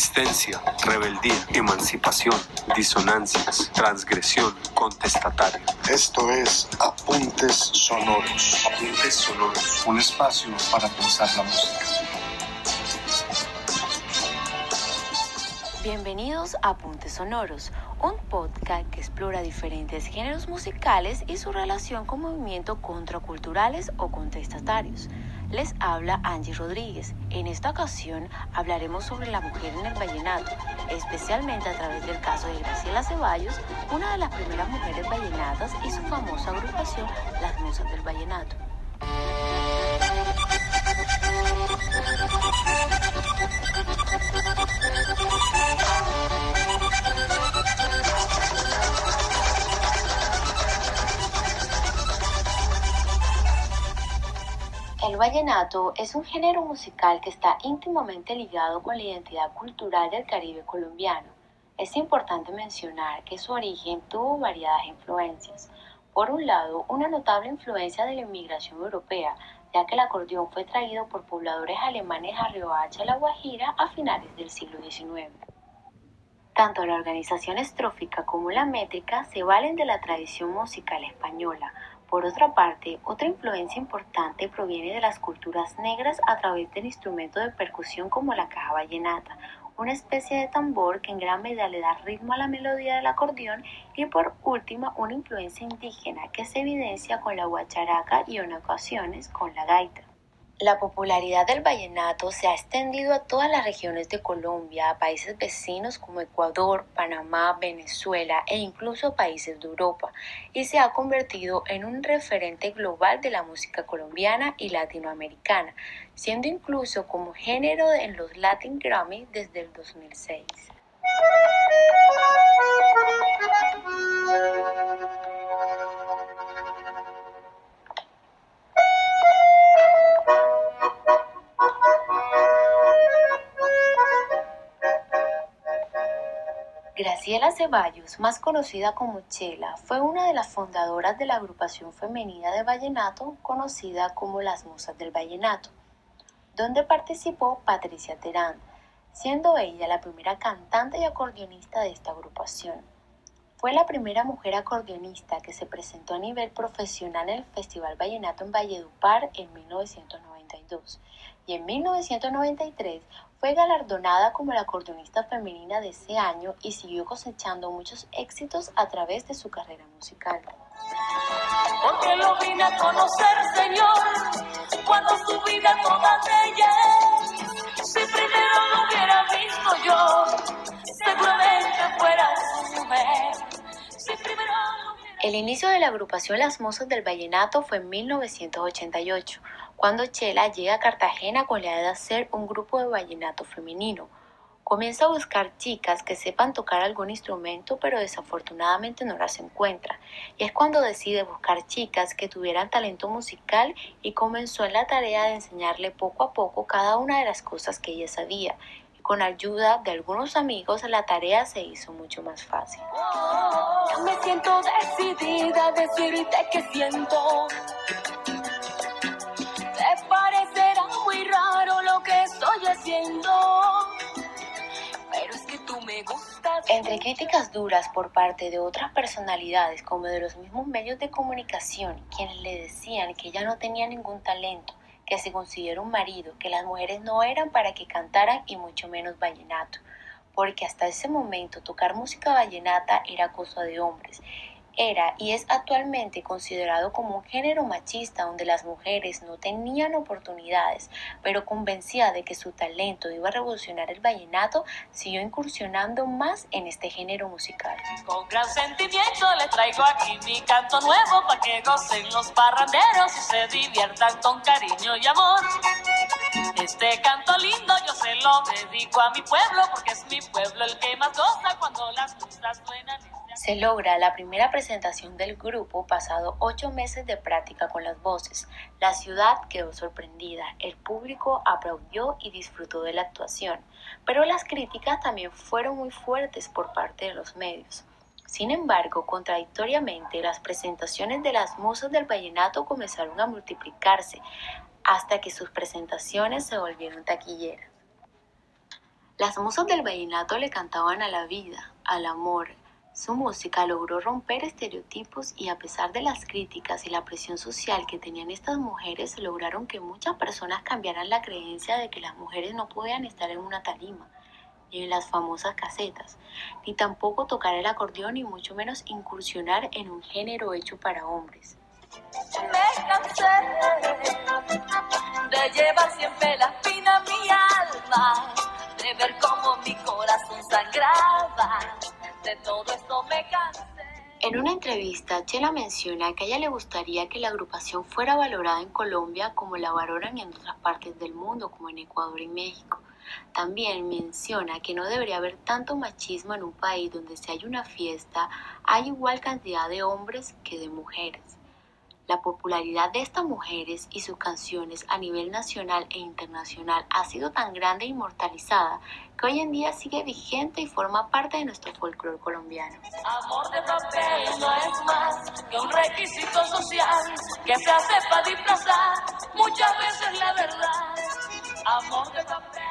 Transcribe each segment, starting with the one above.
resistencia, rebeldía, emancipación, disonancias, transgresión, contestatario. Esto es Apuntes Sonoros. Apuntes Sonoros, un espacio para pensar la música. Bienvenidos a Apuntes Sonoros, un podcast que explora diferentes géneros musicales y su relación con movimientos contraculturales o contestatarios. Les habla Angie Rodríguez. En esta ocasión hablaremos sobre la mujer en el vallenato, especialmente a través del caso de Graciela Ceballos, una de las primeras mujeres vallenatas y su famosa agrupación Las Musas del Vallenato. Vallenato es un género musical que está íntimamente ligado con la identidad cultural del Caribe colombiano. Es importante mencionar que su origen tuvo variadas influencias. Por un lado, una notable influencia de la inmigración europea, ya que el acordeón fue traído por pobladores alemanes a Riohacha, La Guajira, a finales del siglo XIX. Tanto la organización estrófica como la métrica se valen de la tradición musical española, por otra parte, otra influencia importante proviene de las culturas negras a través del instrumento de percusión como la caja vallenata, una especie de tambor que en gran medida le da ritmo a la melodía del acordeón y por último una influencia indígena que se evidencia con la guacharaca y en ocasiones con la gaita. La popularidad del vallenato se ha extendido a todas las regiones de Colombia, a países vecinos como Ecuador, Panamá, Venezuela e incluso países de Europa, y se ha convertido en un referente global de la música colombiana y latinoamericana, siendo incluso como género en los Latin Grammy desde el 2006. Graciela Ceballos, más conocida como Chela, fue una de las fundadoras de la agrupación femenina de vallenato conocida como las Musas del Vallenato, donde participó Patricia Terán, siendo ella la primera cantante y acordeonista de esta agrupación. Fue la primera mujer acordeonista que se presentó a nivel profesional en el Festival Vallenato en Valledupar en 1992 y en 1993 fue galardonada como la acordeonista femenina de ese año y siguió cosechando muchos éxitos a través de su carrera musical. Porque lo vine a conocer, Señor, cuando su vida toda ella. Si primero lo hubiera visto yo, seguramente fuera su mujer. Si primero el inicio de la agrupación Las Mozas del Vallenato fue en 1988 cuando Chela llega a Cartagena con la idea de hacer un grupo de vallenato femenino. Comienza a buscar chicas que sepan tocar algún instrumento, pero desafortunadamente no las encuentra. Y es cuando decide buscar chicas que tuvieran talento musical y comenzó en la tarea de enseñarle poco a poco cada una de las cosas que ella sabía. Y con ayuda de algunos amigos la tarea se hizo mucho más fácil. me siento decidida a decirte que siento Entre críticas duras por parte de otras personalidades, como de los mismos medios de comunicación, quienes le decían que ella no tenía ningún talento, que se consiguiera un marido, que las mujeres no eran para que cantaran y mucho menos vallenato, porque hasta ese momento tocar música vallenata era cosa de hombres era y es actualmente considerado como un género machista donde las mujeres no tenían oportunidades, pero convencida de que su talento iba a revolucionar el vallenato, siguió incursionando más en este género musical. Con gran sentimiento le traigo aquí mi canto nuevo para que gocen los parranderos y se diviertan con cariño y amor. Este canto lindo yo se lo dedico a mi pueblo porque es mi pueblo el que más goza cuando las suenan. Se logra la primera presentación del grupo pasado ocho meses de práctica con las voces. La ciudad quedó sorprendida, el público aplaudió y disfrutó de la actuación, pero las críticas también fueron muy fuertes por parte de los medios. Sin embargo, contradictoriamente, las presentaciones de las musas del vallenato comenzaron a multiplicarse hasta que sus presentaciones se volvieron taquilleras. Las musas del vallenato le cantaban a la vida, al amor. Su música logró romper estereotipos y a pesar de las críticas y la presión social que tenían estas mujeres, lograron que muchas personas cambiaran la creencia de que las mujeres no podían estar en una tarima, ni en las famosas casetas, ni tampoco tocar el acordeón y mucho menos incursionar en un género hecho para hombres. En una entrevista, Chela menciona que a ella le gustaría que la agrupación fuera valorada en Colombia como la valoran en otras partes del mundo, como en Ecuador y México. También menciona que no debería haber tanto machismo en un país donde si hay una fiesta hay igual cantidad de hombres que de mujeres. La popularidad de estas mujeres y sus canciones a nivel nacional e internacional ha sido tan grande e inmortalizada que hoy en día sigue vigente y forma parte de nuestro folclore colombiano. Amor de papel no es más que un requisito social que se hace para disfrazar muchas veces la verdad. Amor de papel.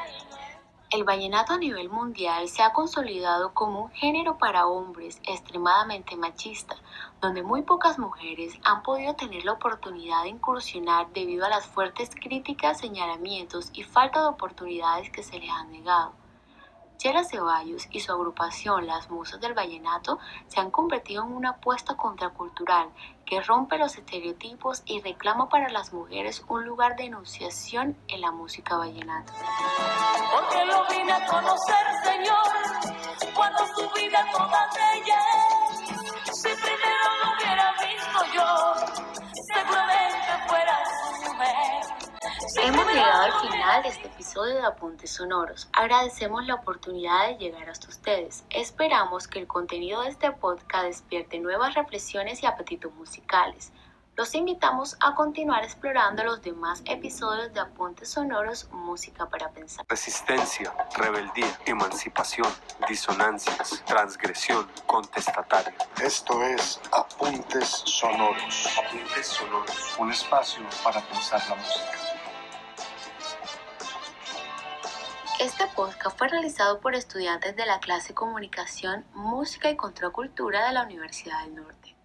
El vallenato a nivel mundial se ha consolidado como un género para hombres extremadamente machista, donde muy pocas mujeres han podido tener la oportunidad de incursionar debido a las fuertes críticas, señalamientos y falta de oportunidades que se les han negado. Chela Ceballos y su agrupación Las Musas del Vallenato se han convertido en una apuesta contracultural que rompe los estereotipos y reclama para las mujeres un lugar de enunciación en la música vallenata. Porque lo vine a conocer, Señor, cuando su vida final de este episodio de Apuntes Sonoros. Agradecemos la oportunidad de llegar hasta ustedes. Esperamos que el contenido de este podcast despierte nuevas reflexiones y apetitos musicales. Los invitamos a continuar explorando los demás episodios de Apuntes Sonoros Música para Pensar. Resistencia, rebeldía, emancipación, disonancias, transgresión, contestatario. Esto es Apuntes Sonoros. Apuntes sonoros. Un espacio para pensar la música. Este podcast fue realizado por estudiantes de la clase Comunicación, Música y Contracultura de la Universidad del Norte.